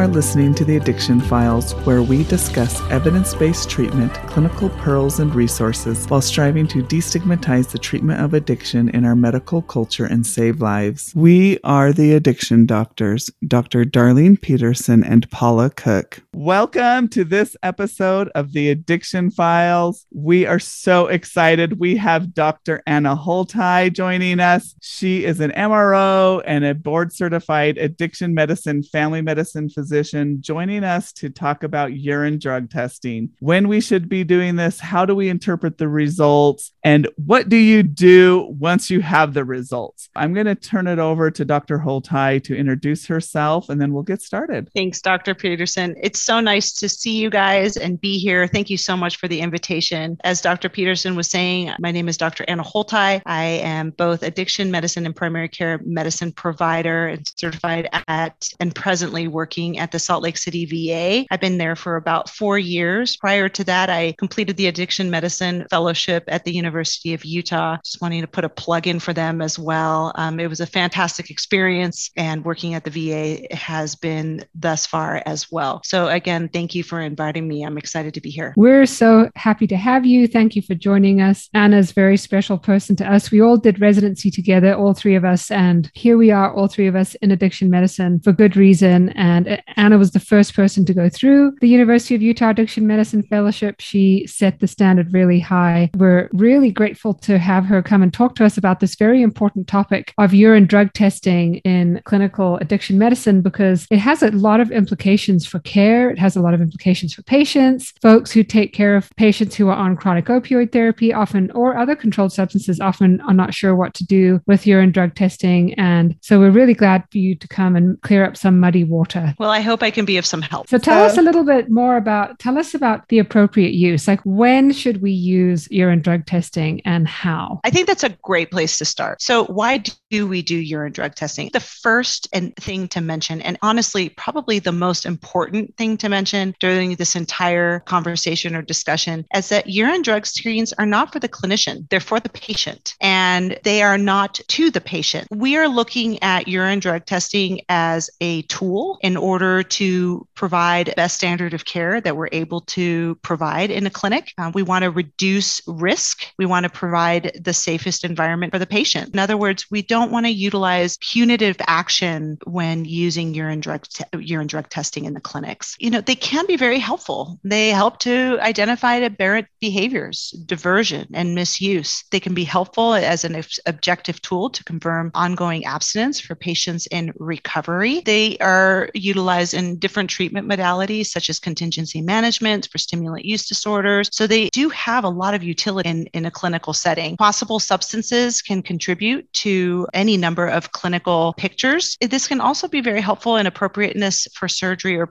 are listening to the Addiction Files, where we discuss evidence based treatment, clinical pearls, and resources while striving to destigmatize the treatment of addiction in our medical culture and save lives. We are the Addiction Doctors, Dr. Darlene Petersen and Paula Cook. Welcome to this episode of the Addiction Files. We are so excited. We have Dr. Ana Holtey joining us. She is an MRO and a board certified addiction medicine, family medicine physician, joining us to talk about urine drug testing, when we should be doing this, how do we interpret the results, and what do you do once you have the results? I'm going to turn it over to Dr. Holtey to introduce herself, and then we'll get started. Thanks, Dr. Petersen. It's so nice to see you guys and be here. Thank you so much for the invitation. As Dr. Petersen was saying, my name is Dr. Ana Holtey. I am both addiction medicine and primary care medicine provider and certified at and presently working at the Salt Lake City VA. I've been there for about four years. Prior to that, I completed the addiction medicine fellowship at the University of Utah. Just wanting to put a plug in for them as well. Um, it was a fantastic experience, and working at the VA has been thus far as well. So, again, thank you for inviting me. I'm excited to be here. We're so happy to have you. Thank you for joining us. Ana's very special person to us. We all did residency together, all three of us, and here we are, all three of us in addiction medicine for good reason. And Ana was the first person to go through the University of Utah Addiction Medicine Fellowship. She set the standard really high. We're really grateful to have her come and talk to us about this very important topic of urine drug testing in clinical addiction medicine because it has a lot of implications for care. It has a lot of implications for patients, folks who take care of patients who are on chronic opioid therapy often or other controlled substances often are not sure what to do with urine drug testing. And so we're really glad for you to come and clear up some muddy water. Well, I hope I can be of some help. So tell us a little bit more about tell us about the appropriate use. Like when should we use urine drug testing and how? I think that's a great place to start. So why do we do urine drug testing? The first and thing to mention, and honestly, probably the most important thing to mention during this entire conversation or discussion, is that urine drug screens are not for the clinician; they're for the patient, and they are not to the patient. We are looking at urine drug testing as a tool in order to provide best standard of care that we're able to provide in a clinic. Uh, we want to reduce risk. We want to provide the safest environment for the patient. In other words, we don't want to utilize punitive action when using urine drug te- urine drug testing in the clinics. You know, they can be very helpful. They help to identify aberrant behaviors, diversion, and misuse. They can be helpful as an objective tool to confirm ongoing abstinence for patients in recovery. They are utilized in different treatment modalities such as contingency management for stimulant use disorders. So they do have a lot of utility in, in a clinical setting. Possible substances can contribute to any number of clinical pictures. This can also be very helpful in appropriateness for surgery or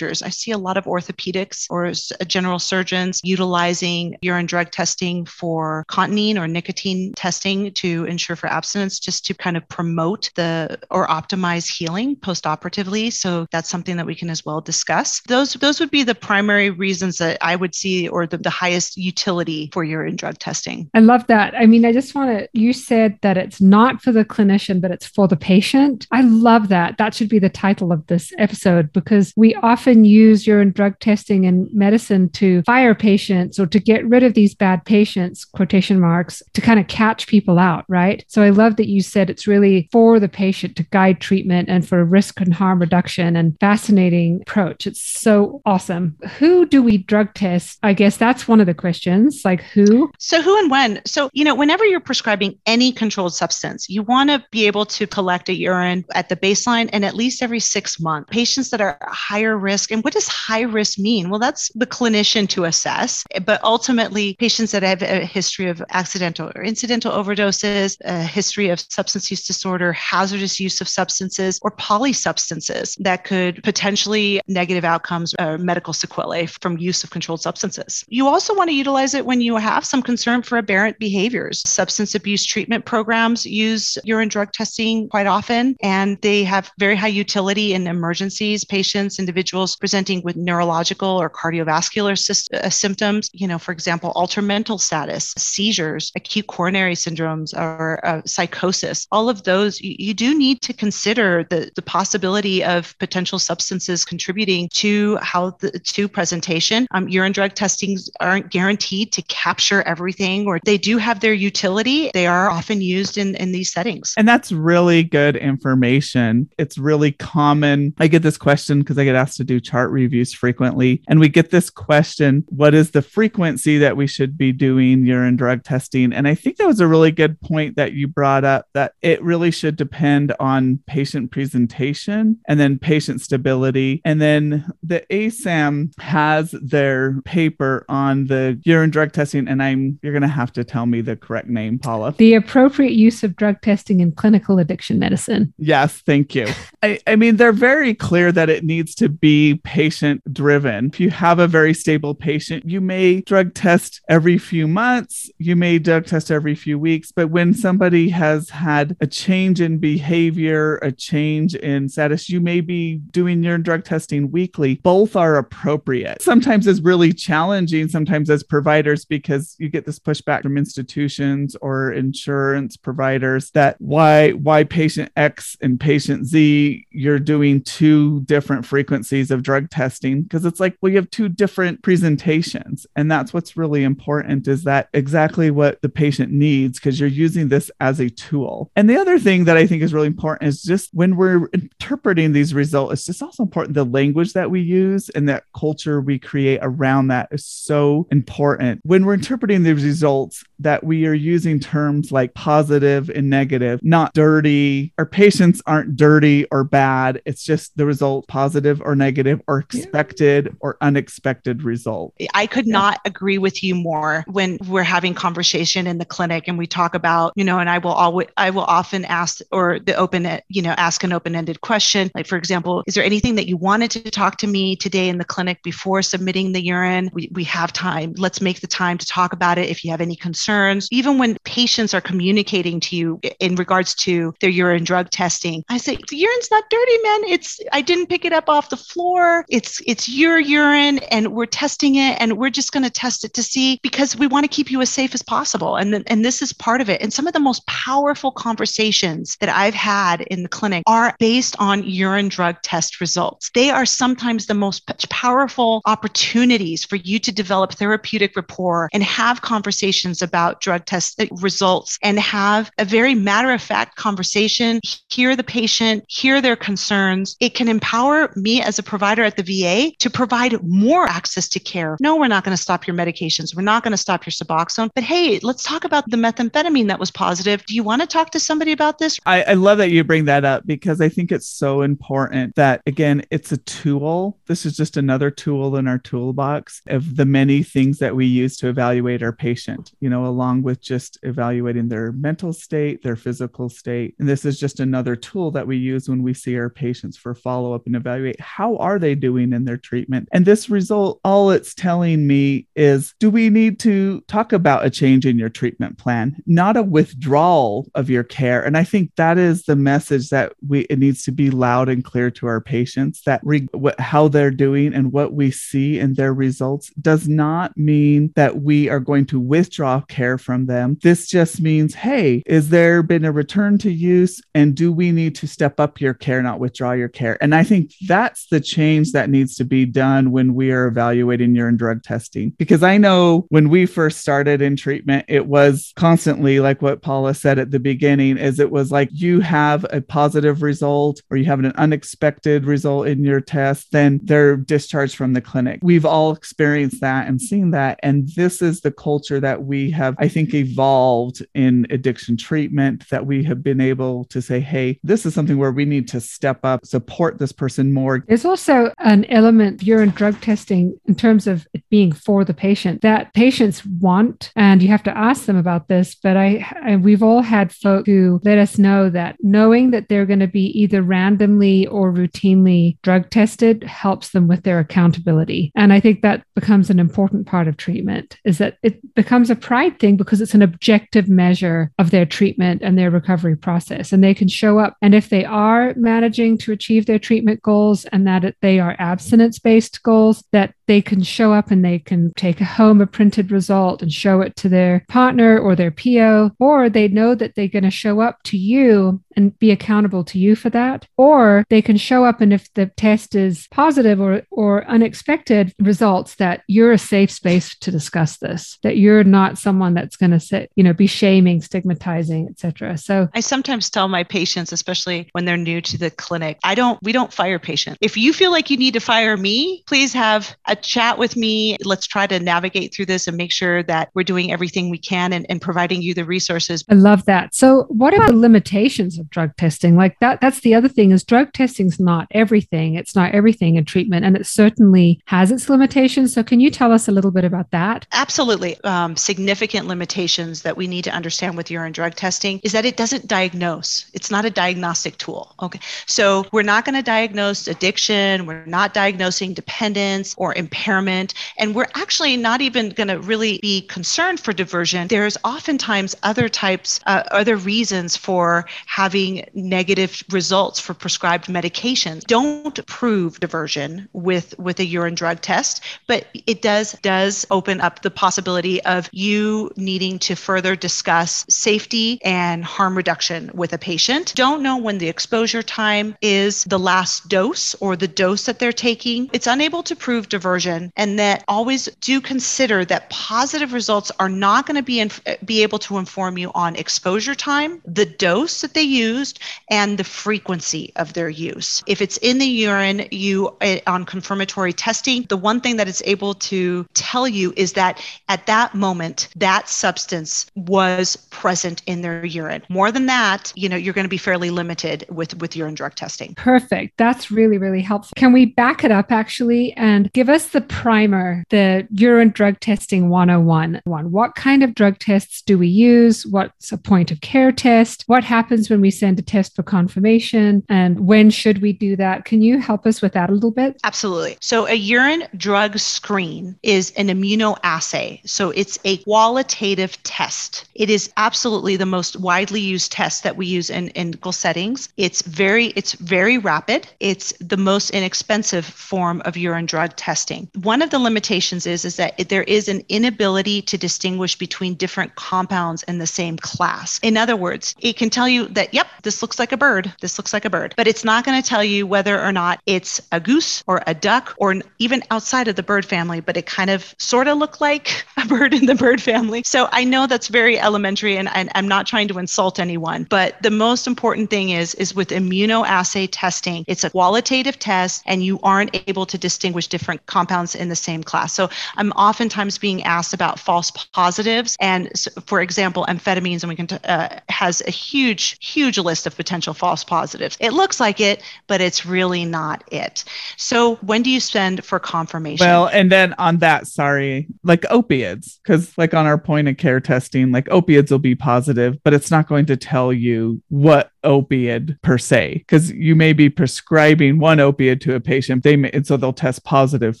procedures. I see a lot of orthopedics or uh, general surgeons utilizing urine drug testing for cotinine or nicotine testing to ensure for abstinence, just to kind of promote the or optimize healing post-operatively. So that's something that we can as well discuss. Those those would be the primary reasons that I would see or the, the highest utility for urine drug testing. I love that. I mean, I just want to you said that it's not for the clinician, but it's for the patient. I love that. That should be the title of this episode because we often use urine drug testing in medicine to fire patients or to get rid of these bad patients, quotation marks, to kind of catch people out, right? So I love that you said it's really for the patient to guide treatment and for risk and harm reduction and fascinating approach. It's so awesome. Who do we drug test? I guess that's one of the questions. Like who? So who and when? So, you know, whenever you're prescribing any controlled substance, you want to be able to collect a urine at the baseline and at least every six months. Patients that are higher risk, and what does high risk mean? Well, that's the clinician to assess, but ultimately, patients that have a history of accidental or incidental overdoses, a history of substance use disorder, hazardous use of substances, or polysubstances that could potentially negative outcomes or medical sequelae from use of controlled substances. You also want to utilize it when you have some concern for aberrant behaviors. Substance abuse treatment programs use urine drug testing quite often, and they have very high utility in emergencies, patients, individuals presenting with neurological or cardiovascular uh, symptoms. You know, for example, altered mental status, seizures, acute coronary syndromes, or uh, psychosis. All of those, you, you do need to consider the, the possibility of potential substances contributing to how the to presentation. Um, urine drug testings aren't guaranteed to capture everything, or they do have their utility. They are often used in, in these settings. And that's really good information. It's really common. I get this question because I get asked to do chart reviews frequently. And we get this question what is the frequency that we should be doing urine drug testing? And I think that was a really good point that you brought up that it really should depend on patient presentation and then patient stability. And then the ASAM has their paper on the urine drug testing. And I'm, you're going to have to tell me the correct name, Paula. The appropriate use of drug testing in clinical addiction medicine. Yes, thank you. I, I mean, they're very clear that it needs to be patient driven. If you have a very stable patient, you may drug test every few months, you may drug test every few weeks. But when somebody has had a change in behavior, a change in status, you may be doing your drug testing weekly. Both are appropriate. Sometimes it's really challenging, sometimes as providers, because you get this pushback from institutions or insurance providers that why why patient X and patient Z you're doing two different frequencies of drug testing because it's like you have two different presentations and that's what's really important is that exactly what the patient needs because you're using this as a tool. And the other thing that I think is really important is just when we're interpreting these results it's just also important the language that we use and that culture we create around that is so important. When we're interpreting these results that we are using terms like positive and negative, not dirty. Our patients aren't dirty or bad. It's just the result positive or negative or expected yeah. or unexpected result. I could yeah. not agree with you more when we're having conversation in the clinic and we talk about, you know, and I will always I will often ask or the open you know, ask an open-ended question. Like for example, is there anything that you wanted to talk to me today in the clinic before submitting the urine? We we have time. Let's make the time to talk about it if you have any concerns concerns, even when patients are communicating to you in regards to their urine drug testing. I say, the urine's not dirty, man. It's I didn't pick it up off the floor. It's it's your urine and we're testing it and we're just going to test it to see because we want to keep you as safe as possible. And and this is part of it. And some of the most powerful conversations that I've had in the clinic are based on urine drug test results. They are sometimes the most powerful opportunities for you to develop therapeutic rapport and have conversations about about drug test uh, results and have a very matter of fact conversation, hear the patient, hear their concerns. It can empower me as a provider at the VA to provide more access to care. No, we're not going to stop your medications. We're not going to stop your Suboxone. But hey, let's talk about the methamphetamine that was positive. Do you want to talk to somebody about this? I, I love that you bring that up because I think it's so important that, again, it's a tool. This is just another tool in our toolbox of the many things that we use to evaluate our patient. You know, along with just evaluating their mental state, their physical state. And this is just another tool that we use when we see our patients for follow up and evaluate how are they doing in their treatment. And this result, all it's telling me is do we need to talk about a change in your treatment plan, not a withdrawal of your care? And I think that is the message that we it needs to be loud and clear to our patients that re, what, how they're doing and what we see in their results does not mean that we are going to withdraw care from them. This just means, hey, is there been a return to use? And do we need to step up your care, not withdraw your care? And I think that's the change that needs to be done when we are evaluating urine drug testing. Because I know when we first started in treatment, it was constantly like what Paula said at the beginning, is it was like you have a positive result or you have an unexpected result in your test, then they're discharged from the clinic. We've all experienced that and seen that. And this is the culture that we have have, I think, evolved in addiction treatment that we have been able to say, hey, this is something where we need to step up, support this person more. There's also an element urine drug testing in terms of it being for the patient that patients want, and you have to ask them about this. But I, I we've all had folks who let us know that knowing that they're going to be either randomly or routinely drug tested helps them with their accountability. And I think that becomes an important part of treatment is that it becomes a pride thing because it's an objective measure of their treatment and their recovery process. And they can show up. And if they are managing to achieve their treatment goals and that they are abstinence based goals, that they can show up and they can take home a printed result and show it to their partner or their PO, or they know that they're going to show up to you and be accountable to you for that. Or they can show up and if the test is positive or, or unexpected results, that you're a safe space to discuss this, that you're not someone that's going to sit, you know, be shaming, stigmatizing, etc. So I sometimes tell my patients, especially when they're new to the clinic, I don't, we don't fire patients. If you feel like you need to fire me, please have a chat with me. Let's try to navigate through this and make sure that we're doing everything we can and, and providing you the resources. I love that. So what about the limitations of drug testing? Like that, that's the other thing is drug testing is not everything. It's not everything in treatment and it certainly has its limitations. So can you tell us a little bit about that? Absolutely. Um, significant limitations that we need to understand with urine drug testing is that it doesn't diagnose. It's not a diagnostic tool. Okay. So we're not going to diagnose addiction. We're not diagnosing dependence or impairment. And we're actually not even going to really be concerned for diversion. There's oftentimes other types, uh, other reasons for having negative results for prescribed medications. Don't prove diversion with, with a urine drug test, but it does does open up the possibility of you needing to further discuss safety and harm reduction with a patient. Don't know when the exposure time is the last dose or the dose that they're taking. It's unable to prove diversion version and that always do consider that positive results are not going to be be able to inform you on exposure time, the dose that they used, and the frequency of their use. If it's in the urine, you eh, on confirmatory testing, the one thing that it's able to tell you is that at that moment that substance was present in their urine. More than that, you know, you're going to be fairly limited with with urine drug testing. Perfect. That's really really helpful. Can we back it up actually and give us us the primer, the urine drug testing 101. one? What kind of drug tests do we use? What's a point of care test? What happens when we send a test for confirmation? And when should we do that? Can you help us with that a little bit? Absolutely. So, a urine drug screen is an immunoassay. So, it's a qualitative test. It is absolutely the most widely used test that we use in, in clinical settings. It's very, it's very rapid. It's the most inexpensive form of urine drug testing testing. One of the limitations is, is that there is an inability to distinguish between different compounds in the same class. In other words, it can tell you that, yep, this looks like a bird, this looks like a bird, but it's not going to tell you whether or not it's a goose or a duck or even outside of the bird family, but it kind of sort of looked like a bird in the bird family. So I know that's very elementary and, and I'm not trying to insult anyone, but the most important thing is, is with immunoassay testing, it's a qualitative test and you aren't able to distinguish different compounds compounds in the same class. So I'm oftentimes being asked about false positives. And for example, amphetamines, and we can t- uh, has a huge, huge list of potential false positives. It looks like it, but it's really not it. So when do you spend for confirmation? Well, and then on that, sorry, like opiates, because like on our point of care testing, like opiates will be positive, but it's not going to tell you what opiate per se, because you may be prescribing one opiate to a patient. They may, and so they'll test positive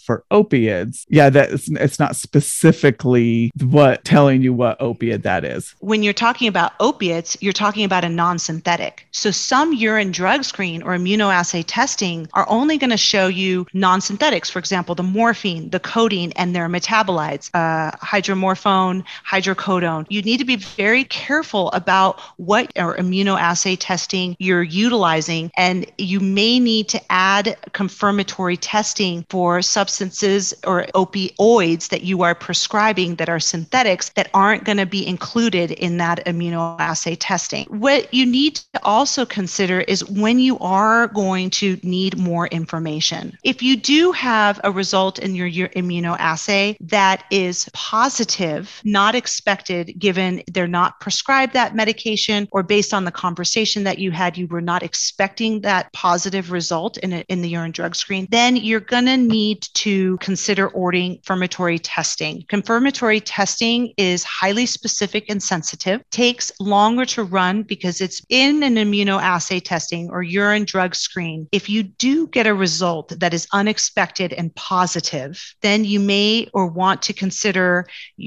for opiates, yeah, that's it's not specifically what telling you what opiate that is. When you're talking about opiates, you're talking about a non-synthetic. So some urine drug screen or immunoassay testing are only going to show you non-synthetics. For example, the morphine, the codeine, and their metabolites, uh, hydromorphone, hydrocodone. You need to be very careful about what or immunoassay testing you're utilizing, and you may need to add confirmatory testing for substances substances or opioids that you are prescribing that are synthetics that aren't going to be included in that immunoassay testing. What you need to also consider is when you are going to need more information. If you do have a result in your, your immunoassay that is positive, not expected given they're not prescribed that medication or based on the conversation that you had, you were not expecting that positive result in, a, in the urine drug screen, then you're going to need to consider ordering confirmatory testing. Confirmatory testing is highly specific and sensitive, takes longer to run because it's in an immunoassay testing or urine drug screen. If you do get a result that is unexpected and positive, then you may or want to consider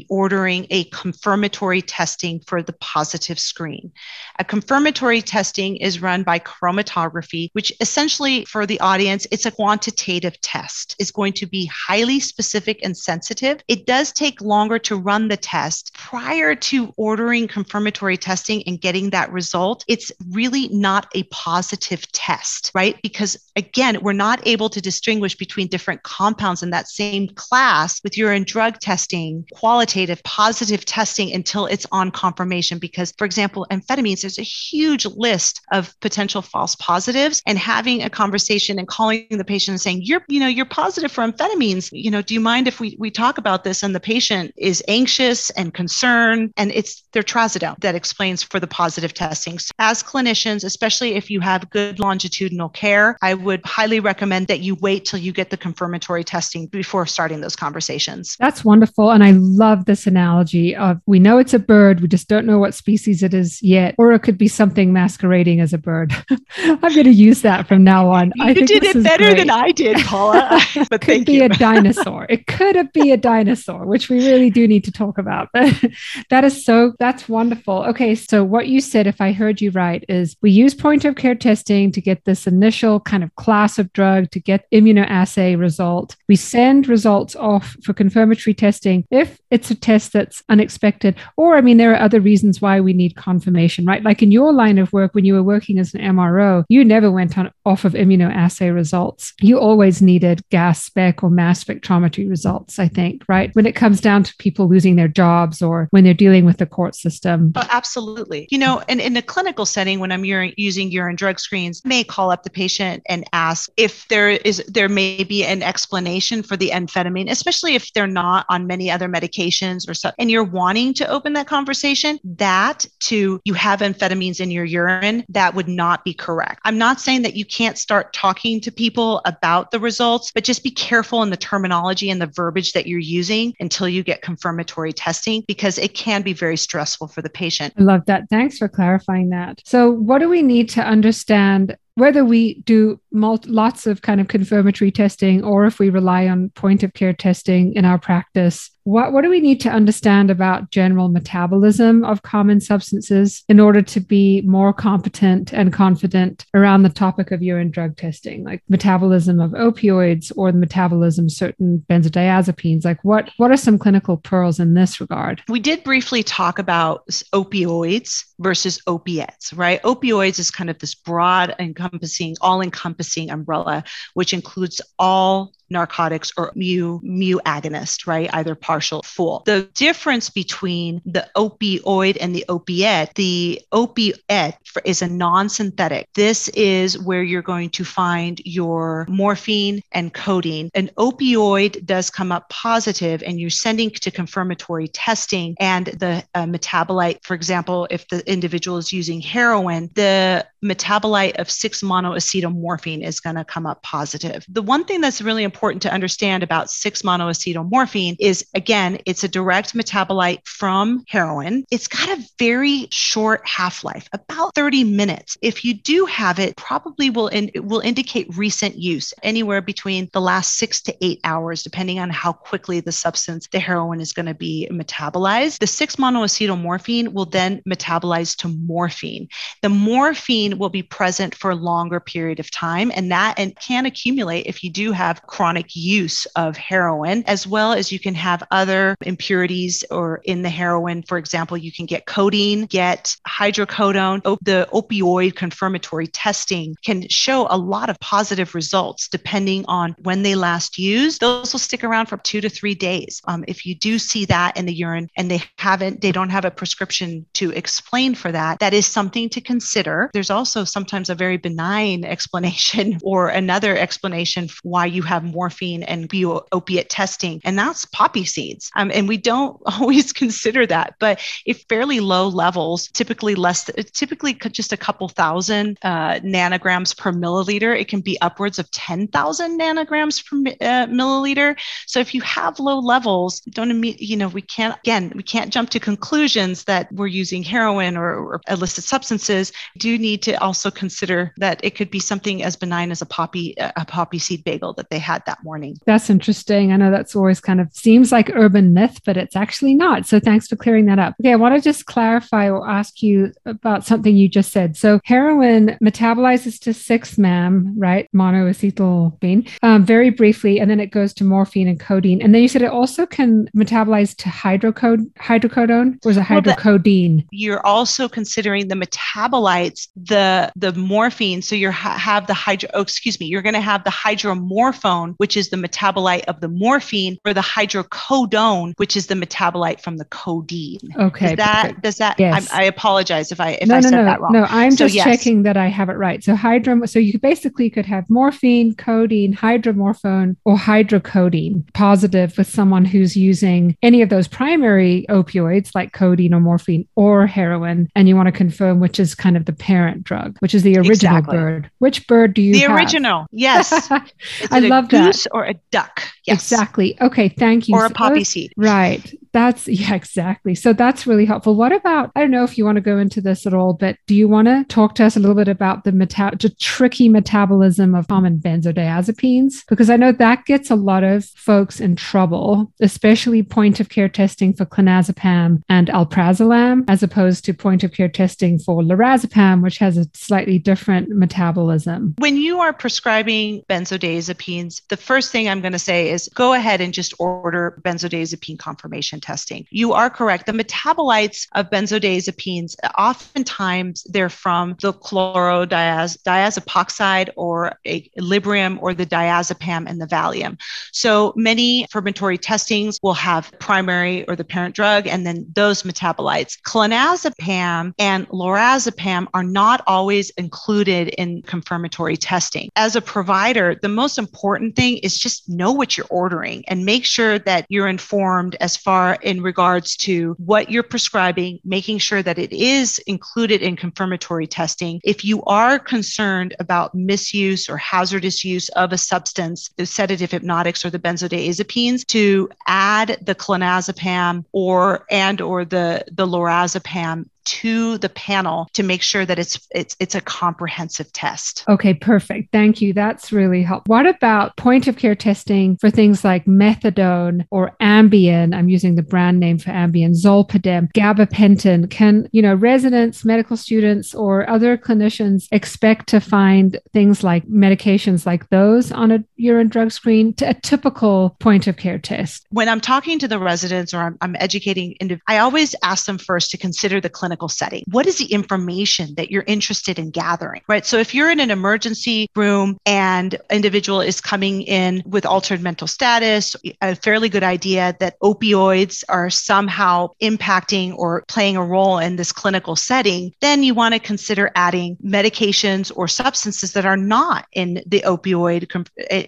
ordering a confirmatory testing for the positive screen. A confirmatory testing is run by chromatography, which essentially for the audience, it's a quantitative test. It's going to be highly specific and sensitive. It does take longer to run the test prior to ordering confirmatory testing and getting that result. It's really not a positive test, right? Because again, we're not able to distinguish between different compounds in that same class with urine drug testing, qualitative positive testing until it's on confirmation. Because, for example, amphetamines, there's a huge list of potential false positives and having a conversation and calling the patient and saying, You're, you know, you're positive for amphetamines. You know, do you mind if we, we talk about this? And the patient is anxious and concerned, and it's their trazodone that explains for the positive testing. So as clinicians, especially if you have good longitudinal care, I would highly recommend that you wait till you get the confirmatory testing before starting those conversations. That's wonderful. And I love this analogy of we know it's a bird, we just don't know what species it is yet, or it could be something masquerading as a bird. I'm going to use that from now on. You I did it better great. than I did, Paula. but could be a dinosaur. It could be a dinosaur, which we really do need to talk about. But that is so, that's wonderful. Okay. So, what you said, if I heard you right, is we use point of care testing to get this initial kind of class of drug to get immunoassay result. We send results off for confirmatory testing if it's a test that's unexpected. Or, I mean, there are other reasons why we need confirmation, right? Like in your line of work, when you were working as an MRO, you never went on off of immunoassay results. You always needed gas spec or mass spectrometry results, I think, right? When it comes down to people losing their jobs or when they're dealing with the court system. Oh, absolutely. You know, and in a clinical setting, when I'm urine, using urine drug screens, I may call up the patient and ask if there is there may be an explanation for the amphetamine, especially if they're not on many other medications or so, and you're wanting to open that conversation. That to you have amphetamines in your urine, that would not be correct. I'm not saying that you can't start talking to people about the results, but just be careful in the terminology and the verbiage that you're using until you get confirmatory testing because it can be very stressful for the patient. I love that. Thanks for clarifying that. So, what do we need to understand whether we do lots of kind of confirmatory testing or if we rely on point of care testing in our practice, what, what do we need to understand about general metabolism of common substances in order to be more competent and confident around the topic of urine drug testing, like metabolism of opioids or the metabolism certain benzodiazepines? Like what, what are some clinical pearls in this regard? We did briefly talk about opioids versus opiates, right? Opioids is kind of this broad, encompassing, all encompassing umbrella, which includes all narcotics or mu mu agonist, right? Either partial full. The difference between the opioid and the opiate, the opiate is a non-synthetic. This is where you're going to find your morphine and codeine. An opioid does come up positive and you're sending to confirmatory testing and the uh, metabolite, for example, if the individual is using heroin, the metabolite of 6-monoacetylmorphine is going to come up positive. The one thing that's really important important to understand about 6-monoacetylmorphine is again, it's a direct metabolite from heroin. It's got a very short half-life, about 30 minutes. If you do have it, probably will in, will indicate recent use, anywhere between the last 6 to 8 hours depending on how quickly the substance, the heroin is going to be metabolized. The 6-monoacetylmorphine will then metabolize to morphine. The morphine will be present for a longer period of time and that and can accumulate if you do have chronic chronic use of heroin, as well as you can have other impurities or in the heroin. For example, you can get codeine, get hydrocodone. The opioid confirmatory testing can show a lot of positive results depending on when they last used. Those will stick around for two to three days. Um, if you do see that in the urine and they haven't, they don't have a prescription to explain for that, that is something to consider. There's also sometimes a very benign explanation or another explanation why you have more morphine and opiate testing, and that's poppy seeds. Um, and we don't always consider that, but if fairly low levels, typically less, typically just a couple thousand uh, nanograms per milliliter, it can be upwards of 10,000 nanograms per uh, milliliter. So if you have low levels, don't immediately, you know, we can't, again, we can't jump to conclusions that we're using heroin or, or illicit substances. Do need to also consider that it could be something as benign as a poppy, a poppy seed bagel that they had that morning. That's interesting. I know that's always kind of seems like urban myth, but it's actually not. So thanks for clearing that up. Okay, I want to just clarify or ask you about something you just said. So heroin metabolizes to 6-MAM, right? Monoacetylene, um, very briefly, and then it goes to morphine and codeine. And then you said it also can metabolize to hydrocode hydrocodone or is it hydrocodone? Well, you're also considering the metabolites, the the morphine. So you ha- have the hydro. Oh, excuse me. You're going to have the hydromorphone, which is the metabolite of the morphine, or the hydrocodone, which is the metabolite from the codeine. Okay. Does that does that? Yes. I, I apologize if I if no, I no, said no, that wrong. No, I'm so just yes. checking that I have it right. So hydro. So you basically could have morphine, codeine, hydromorphone, or hydrocodone positive with someone who's using any of those primary opioids like codeine or morphine or heroin, and you want to confirm which is kind of the parent drug, which is the original exactly. bird. Which bird do you the have? original, yes. I love goose or a duck. Yes. Exactly. Okay. Thank you. Or a poppy oh, seed. Right. That's yeah, exactly. So that's really helpful. What about, I don't know if you want to go into this at all, but do you want to talk to us a little bit about the, meta- the tricky metabolism of common benzodiazepines? Because I know that gets a lot of folks in trouble, especially point of care testing for clonazepam and alprazolam, as opposed to point of care testing for lorazepam, which has a slightly different metabolism. When you are prescribing benzodiazepines, the first thing I'm going to say is go ahead and just order benzodiazepine confirmation testing. You are correct. The metabolites of benzodiazepines, oftentimes they're from the chlordiazepoxide or a Librium or the diazepam and the Valium. So many confirmatory testings will have primary or the parent drug and then those metabolites. Clonazepam and lorazepam are not always included in confirmatory testing. As a provider, the most important thing is just know what you're ordering and make sure that you're informed as far in regards to what you're prescribing, making sure that it is included in confirmatory testing. If you are concerned about misuse or hazardous use of a substance, the sedative hypnotics or the benzodiazepines, to add the clonazepam or and or the the lorazepam to the panel to make sure that it's it's it's a comprehensive test. Okay, perfect. Thank you. That's really helpful. What about point of care testing for things like methadone or Ambien? I'm using the brand name for Ambien, Zolpidem, gabapentin. Can, you know, residents, medical students or other clinicians expect to find things like medications like those on a urine drug screen to a typical point of care test? When I'm talking to the residents or I'm, I'm educating, I always ask them first to consider the clinical clinical setting? What is the information that you're interested in gathering, right? So if you're in an emergency room and individual is coming in with altered mental status, a fairly good idea that opioids are somehow impacting or playing a role in this clinical setting, then you want to consider adding medications or substances that are not in the opioid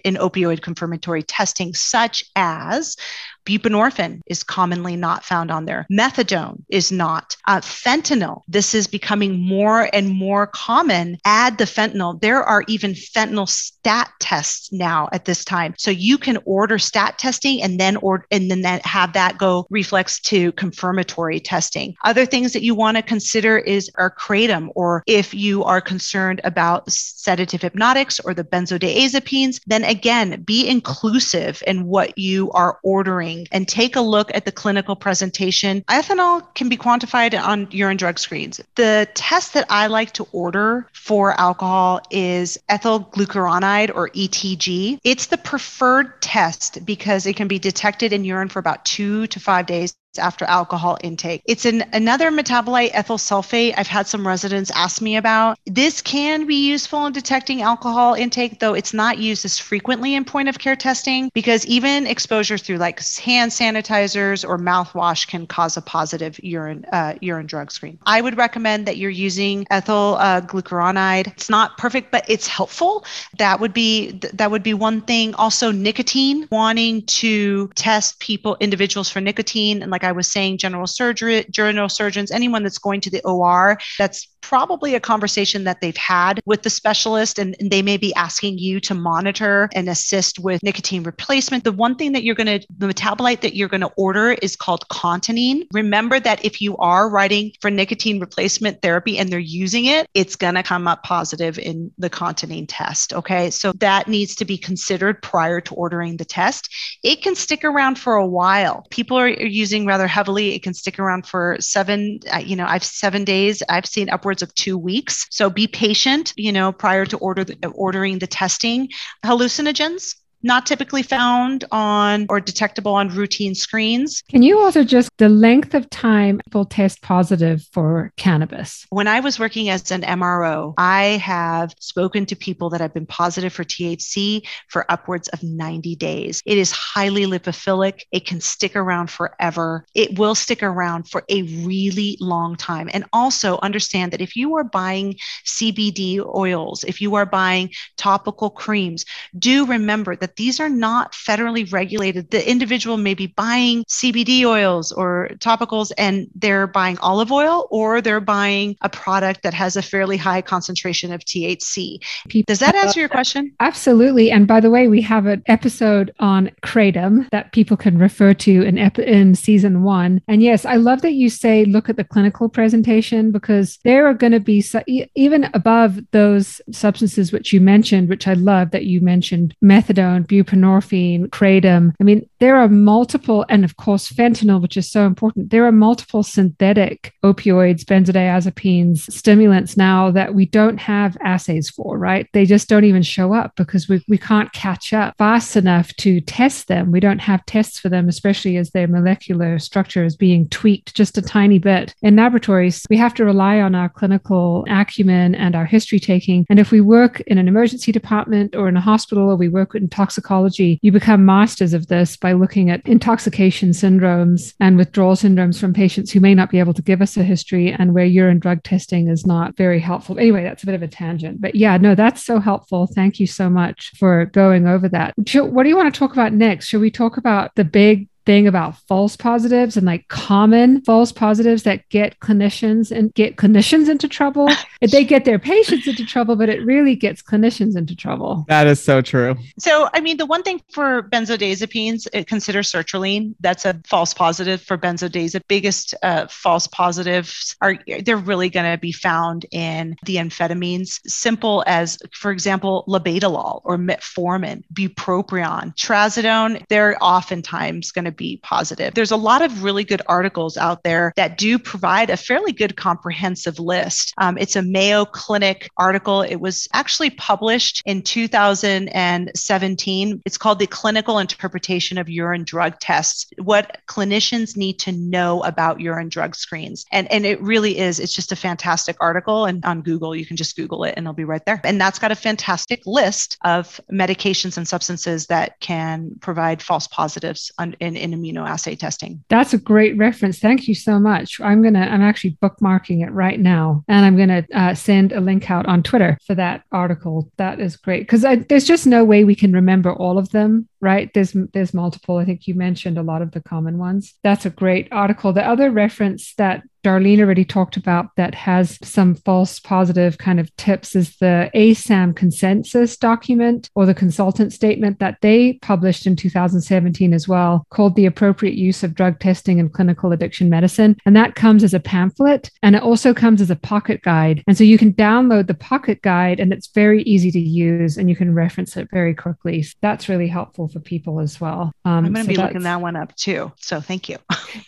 in opioid confirmatory testing, such as Buprenorphine is commonly not found on there. Methadone is not. Uh, fentanyl, this is becoming more and more common. Add the fentanyl. There are even fentanyl stat tests now at this time. So you can order stat testing and then or and then that have that go reflex to confirmatory testing. Other things that you want to consider is our kratom, or if you are concerned about sedative hypnotics or the benzodiazepines, then again, be inclusive in what you are ordering and take a look at the clinical presentation. Ethanol can be quantified on urine drug screens. The test that I like to order for alcohol is ethyl glucuronide or ETG. It's the preferred test because it can be detected in urine for about two to five days after alcohol intake. It's an another metabolite, ethyl sulfate. I've had some residents ask me about. This can be useful in detecting alcohol intake, though it's not used as frequently in point of care testing because even exposure through like hand sanitizers or mouthwash can cause a positive urine uh, urine drug screen. I would recommend that you're using ethyl uh, glucuronide. It's not perfect, but it's helpful. That would be that would be one thing. Also, nicotine. Wanting to test people individuals for nicotine, and like I was saying, general surgery, general surgeons, anyone that's going to the OR, that's probably a conversation that they've had with the specialist, and, and they may be asking you to monitor and assist with nicotine replacement. The one thing that you're going to, the metabolite that you're going to order is called cotinine. Remember that if you are writing for nicotine replacement therapy and they're using it, it's going to come up positive in the cotinine test. Okay. So that needs to be considered prior to ordering the test. It can stick around for a while. People are using rather heavily. It can stick around for seven, uh, you know, I've seven days. I've seen upwards of two weeks. So be patient, you know, prior to order the, ordering the testing. Hallucinogens, not typically found on or detectable on routine screens. Can you also just the length of time people test positive for cannabis? When I was working as an MRO, I have spoken to people that have been positive for THC for upwards of 90 days. It is highly lipophilic. It can stick around forever. It will stick around for a really long time. And also understand that if you are buying CBD oils, if you are buying topical creams, do remember that these are not federally regulated. The individual may be buying CBD oils or topicals and they're buying olive oil or they're buying a product that has a fairly high concentration of THC. Does that answer your question? Absolutely. And by the way, we have an episode on kratom that people can refer to in, ep- in season one. And yes, I love that you say look at the clinical presentation because there are going to be so, even above those substances which you mentioned, which I love that you mentioned methadone buprenorphine, kratom. I mean, there are multiple, and of course, fentanyl, which is so important. There are multiple synthetic opioids, benzodiazepines, stimulants now that we don't have assays for, right? They just don't even show up because we, we can't catch up fast enough to test them. We don't have tests for them, especially as their molecular structure is being tweaked just a tiny bit. In laboratories, we have to rely on our clinical acumen and our history taking. And if we work in an emergency department or in a hospital or we work in toxicology, you become masters of this by looking at intoxication syndromes and withdrawal syndromes from patients who may not be able to give us a history and where urine drug testing is not very helpful. Anyway, that's a bit of a tangent. But yeah, no, that's so helpful. Thank you so much for going over that. What do you want to talk about next? Should we talk about the big thing about false positives and like common false positives that get clinicians and get clinicians into trouble. they get their patients into trouble, but it really gets clinicians into trouble. That is so true. So, I mean, the one thing for benzodiazepines, uh, consider sertraline. That's a false positive for benzodiazepine. Biggest uh, false positives are they're really going to be found in the amphetamines, simple as, for example, labetalol or metformin, bupropion, trazodone. They're oftentimes going to be positive. There's a lot of really good articles out there that do provide a fairly good comprehensive list. Um, it's a Mayo Clinic article. It was actually published in 2017. It's called The Clinical Interpretation of Urine Drug Tests What Clinicians Need to Know About Urine Drug Screens. And, and it really is, it's just a fantastic article. And on Google, you can just Google it and it'll be right there. And that's got a fantastic list of medications and substances that can provide false positives on, in, in immunoassay testing. That's a great reference. Thank you so much. I'm going to, I'm actually bookmarking it right now and I'm going to uh, send a link out on Twitter for that article. That is great because there's just no way we can remember all of them right there's there's multiple i think you mentioned a lot of the common ones that's a great article the other reference that Darlene already talked about that has some false positive kind of tips is the ASAM consensus document or the consultant statement that they published in 2017 as well, called The Appropriate Use of Drug Testing in Clinical Addiction Medicine. And that comes as a pamphlet and it also comes as a pocket guide. And so you can download the pocket guide and it's very easy to use and you can reference it very quickly. So that's really helpful for people as well. Um, I'm going to so be looking that one up too. So thank you.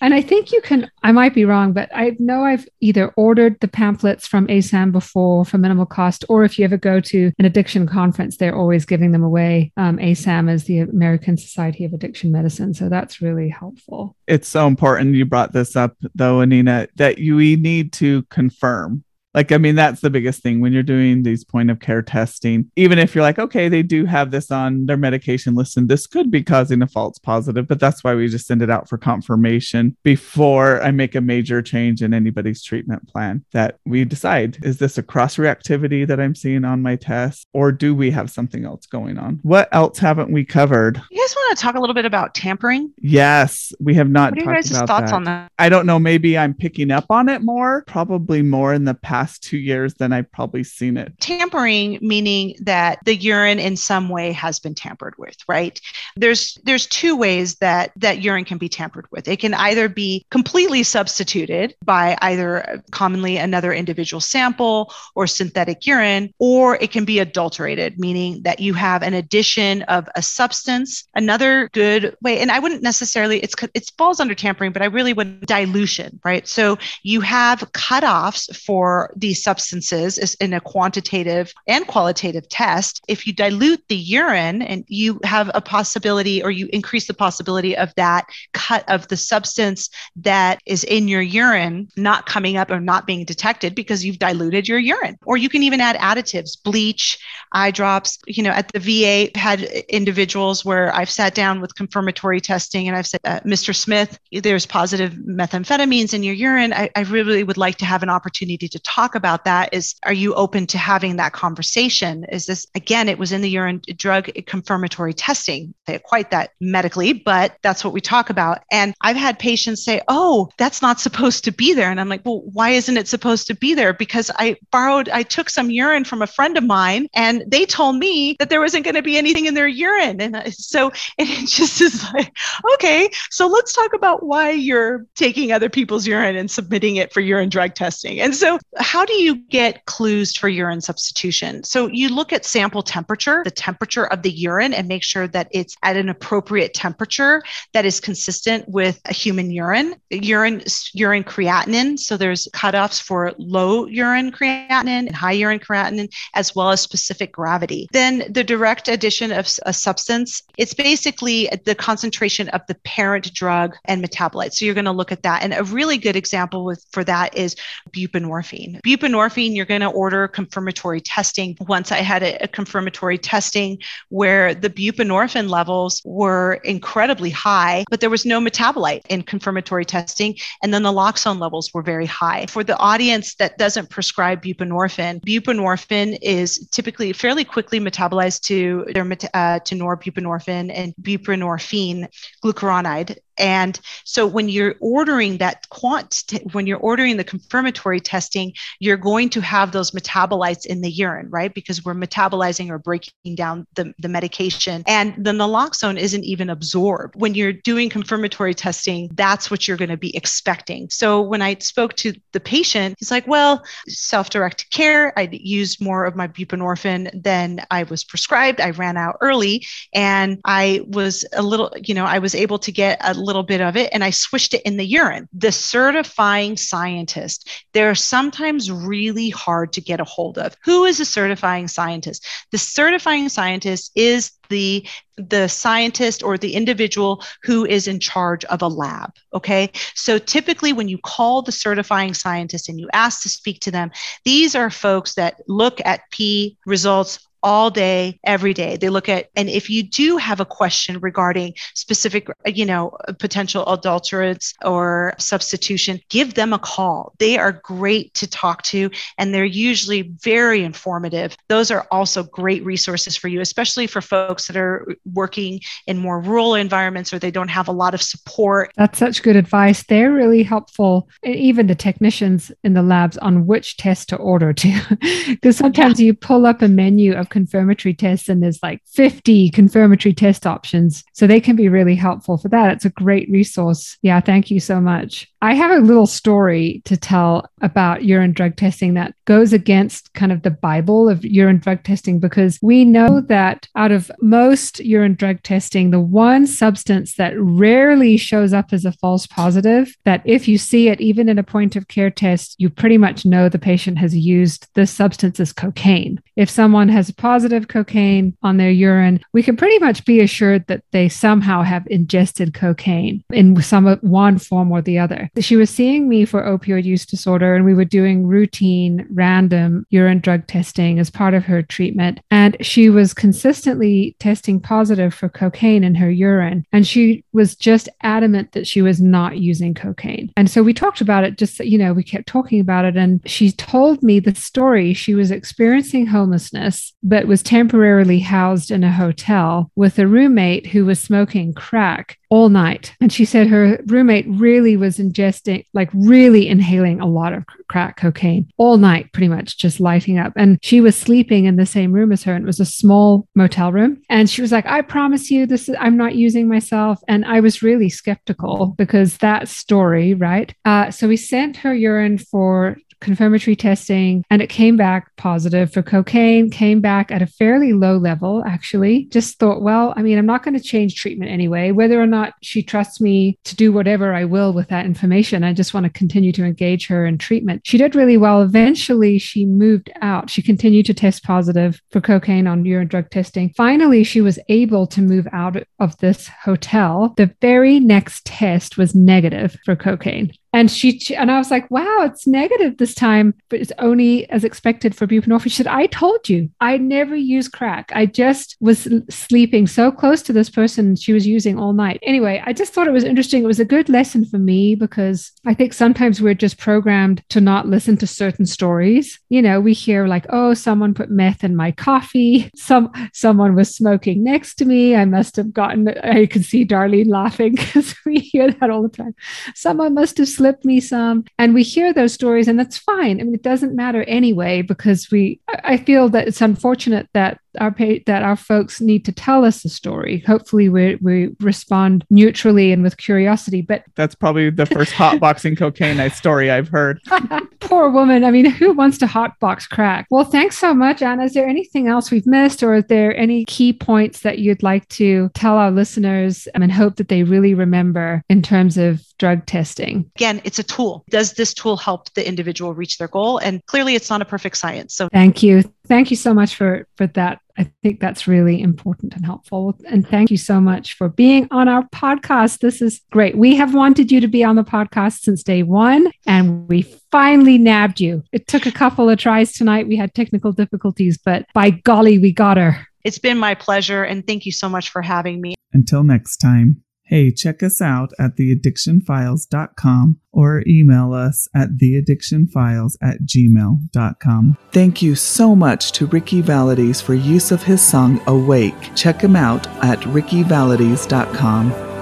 and I think you can, I might be wrong, but I I know I've either ordered the pamphlets from ASAM before for minimal cost, or if you ever go to an addiction conference, they're always giving them away. Um, ASAM is the American Society of Addiction Medicine. So that's really helpful. It's so important you brought this up, though, Anina, that you need to confirm like, I mean, that's the biggest thing when you're doing these point of care testing. Even if you're like, okay, they do have this on their medication list and this could be causing a false positive, but that's why we just send it out for confirmation before I make a major change in anybody's treatment plan that we decide is this a cross reactivity that I'm seeing on my test or do we have something else going on? What else haven't we covered? You guys want to talk a little bit about tampering? Yes, we have not What are your guys' thoughts that. on that? I don't know. Maybe I'm picking up on it more, probably more in the past two years than I've probably seen it. tampering meaning that the urine in some way has been tampered with right? There's there's two ways that that urine can be tampered with. It can either be completely substituted by either commonly another individual sample or synthetic urine or it can be adulterated meaning that you have an addition of a substance another good way. And i wouldn't necessarily it's it falls under tampering but i really would dilution right? So you have cutoffs for these substances is in a quantitative and qualitative test. If you dilute the urine and you have a possibility or you increase the possibility of that cut of the substance that is in your urine not coming up or not being detected because you've diluted your urine. Or you can even add additives, bleach, eye drops. You know, at the VA, had individuals where I've sat down with confirmatory testing and I've said, uh, Mr. Smith, there's positive methamphetamines in your urine. I, I really would like to have an opportunity to talk about that. Is are you open to having that conversation? Is this again? It was in the urine drug confirmatory testing. Quite that medically, but that's what we talk about. And I've had patients say, "Oh, that's not supposed to be there," and I'm like, "Well, why isn't it supposed to be there? Because I borrowed, I took some urine from a friend of mine, and they told me that there wasn't going to be anything in their urine, and so it just is like, okay, so let's talk about why you're taking other people's urine and submitting it for urine drug testing. And so, how do you get clues for urine substitution? So, you look at sample temperature, the temperature of the urine, and make sure that it's at an appropriate temperature that is consistent with a human urine. Urine, urine creatinine. So, there's cutoffs for low urine creatinine and high urine creatinine, as well as specific gravity. Then, the direct addition of a substance, it's basically the concentration of the parent drug and metabolite. So, you're going to look at that. And a really good example with for that is buprenorphine. Buprenorphine, you're going to order confirmatory testing. Once I had a, a confirmatory testing where the buprenorphine levels were incredibly high, but there was no metabolite in confirmatory testing. And then the naloxone levels were very high. For the audience that doesn't prescribe buprenorphine, buprenorphine is typically fairly quickly metabolized to their uh, to norbuprenorphine and buprenorphine glucuronide and so when you're ordering that quant, when you're ordering the confirmatory testing, you're going to have those metabolites in the urine, right? Because we're metabolizing or breaking down the, the medication. And the naloxone isn't even absorbed. When you're doing confirmatory testing, that's what you're going to be expecting. So when I spoke to the patient, he's like, well, self-directed care, I used more of my buprenorphine than I was prescribed. I ran out early and I was a little, you know, I was able to get a little bit of it and I swished it in the urine. The certifying scientist, they're sometimes really hard to get a hold of. Who is a certifying scientist? The certifying scientist is the the scientist or the individual who is in charge of a lab okay so typically when you call the certifying scientist and you ask to speak to them these are folks that look at p results all day, every day. They look at, and if you do have a question regarding specific, you know, potential adulterants or substitution, give them a call. They are great to talk to, and they're usually very informative. Those are also great resources for you, especially for folks that are working in more rural environments or they don't have a lot of support. That's such good advice. They're really helpful, even the technicians in the labs on which test to order to. Because sometimes yeah. you pull up a menu of confirmatory tests and there's like 50 confirmatory test options. So they can be really helpful for that. It's a great resource. Yeah, thank you so much. I have a little story to tell about urine drug testing that goes against kind of the Bible of urine drug testing because we know that out of most urine drug testing, the one substance that rarely shows up as a false positive, that if you see it even in a point of care test, you pretty much know the patient has used this substance as cocaine. If someone has a positive cocaine on their urine, we can pretty much be assured that they somehow have ingested cocaine in some one form or the other. She was seeing me for opioid use disorder, and we were doing routine, random urine drug testing as part of her treatment. And she was consistently testing positive for cocaine in her urine. And she was just adamant that she was not using cocaine. And so we talked about it, just, you know, we kept talking about it. And she told me the story. She was experiencing homelessness, but was temporarily housed in a hotel with a roommate who was smoking crack all night. And she said her roommate really was ingesting, like really inhaling a lot of crack cocaine all night, pretty much just lighting up. And she was sleeping in the same room as her. And it was a small motel room. And she was like, I promise you, this is, I'm not using myself. And I was really skeptical because that story, right? Uh, so we sent her urine for confirmatory testing and it came back positive for cocaine, came back at a fairly low level, actually. Just thought, well, I mean, I'm not going to change treatment anyway. Whether or not she trusts me to do whatever I will with that information, I just want to continue to engage her in treatment. She did really well. Eventually, she moved out. She continued to test positive for cocaine on urine drug testing. Finally, she was able to move out of this hotel. The very next test was negative for cocaine. And she and I was like, wow, it's negative this time, but it's only as expected for buprenorphine. She said, I told you, I never use crack. I just was sleeping so close to this person she was using all night. Anyway, I just thought it was interesting. It was a good lesson for me because I think sometimes we're just programmed to not listen to certain stories. You know, we hear like, oh, someone put meth in my coffee. Some someone was smoking next to me. I must have gotten. I can see Darlene laughing because we hear that all the time. Someone must have slip me some. And we hear those stories, and that's fine. I mean, it doesn't matter anyway, because we, I feel that it's unfortunate that our that our folks need to tell us the story. Hopefully, we we respond neutrally and with curiosity. But that's probably the first hotboxing cocaine story I've heard. Poor woman. I mean, who wants to hotbox crack? Well, thanks so much, Ana. Is there anything else we've missed, or is there any key points that you'd like to tell our listeners and hope that they really remember in terms of drug testing? Again, it's a tool. Does this tool help the individual reach their goal? And clearly, it's not a perfect science. So, thank you. Thank you so much for for that. I think that's really important and helpful. And thank you so much for being on our podcast. This is great. We have wanted you to be on the podcast since day one, and we finally nabbed you. It took a couple of tries tonight. We had technical difficulties, but by golly, we got her. It's been my pleasure. And thank you so much for having me. Until next time. Hey, check us out at theaddictionfiles.com or email us at theaddictionfiles at gmail.com. Thank you so much to Ricky Valides for use of his song Awake. Check him out at rickyvalides.com.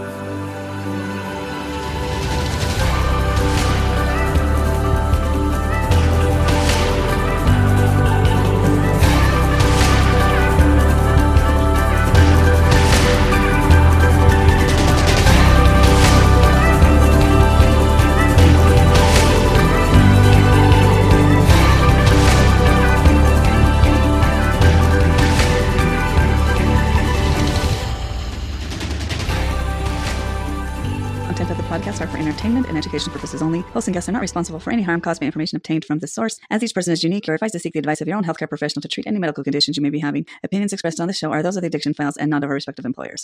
education purposes only. Hosts and guests are not responsible for any harm caused by information obtained from this source. As each person is unique, you're advised to seek the advice of your own healthcare professional to treat any medical conditions you may be having. Opinions expressed on this show are those of the Addiction Files and not of our respective employers.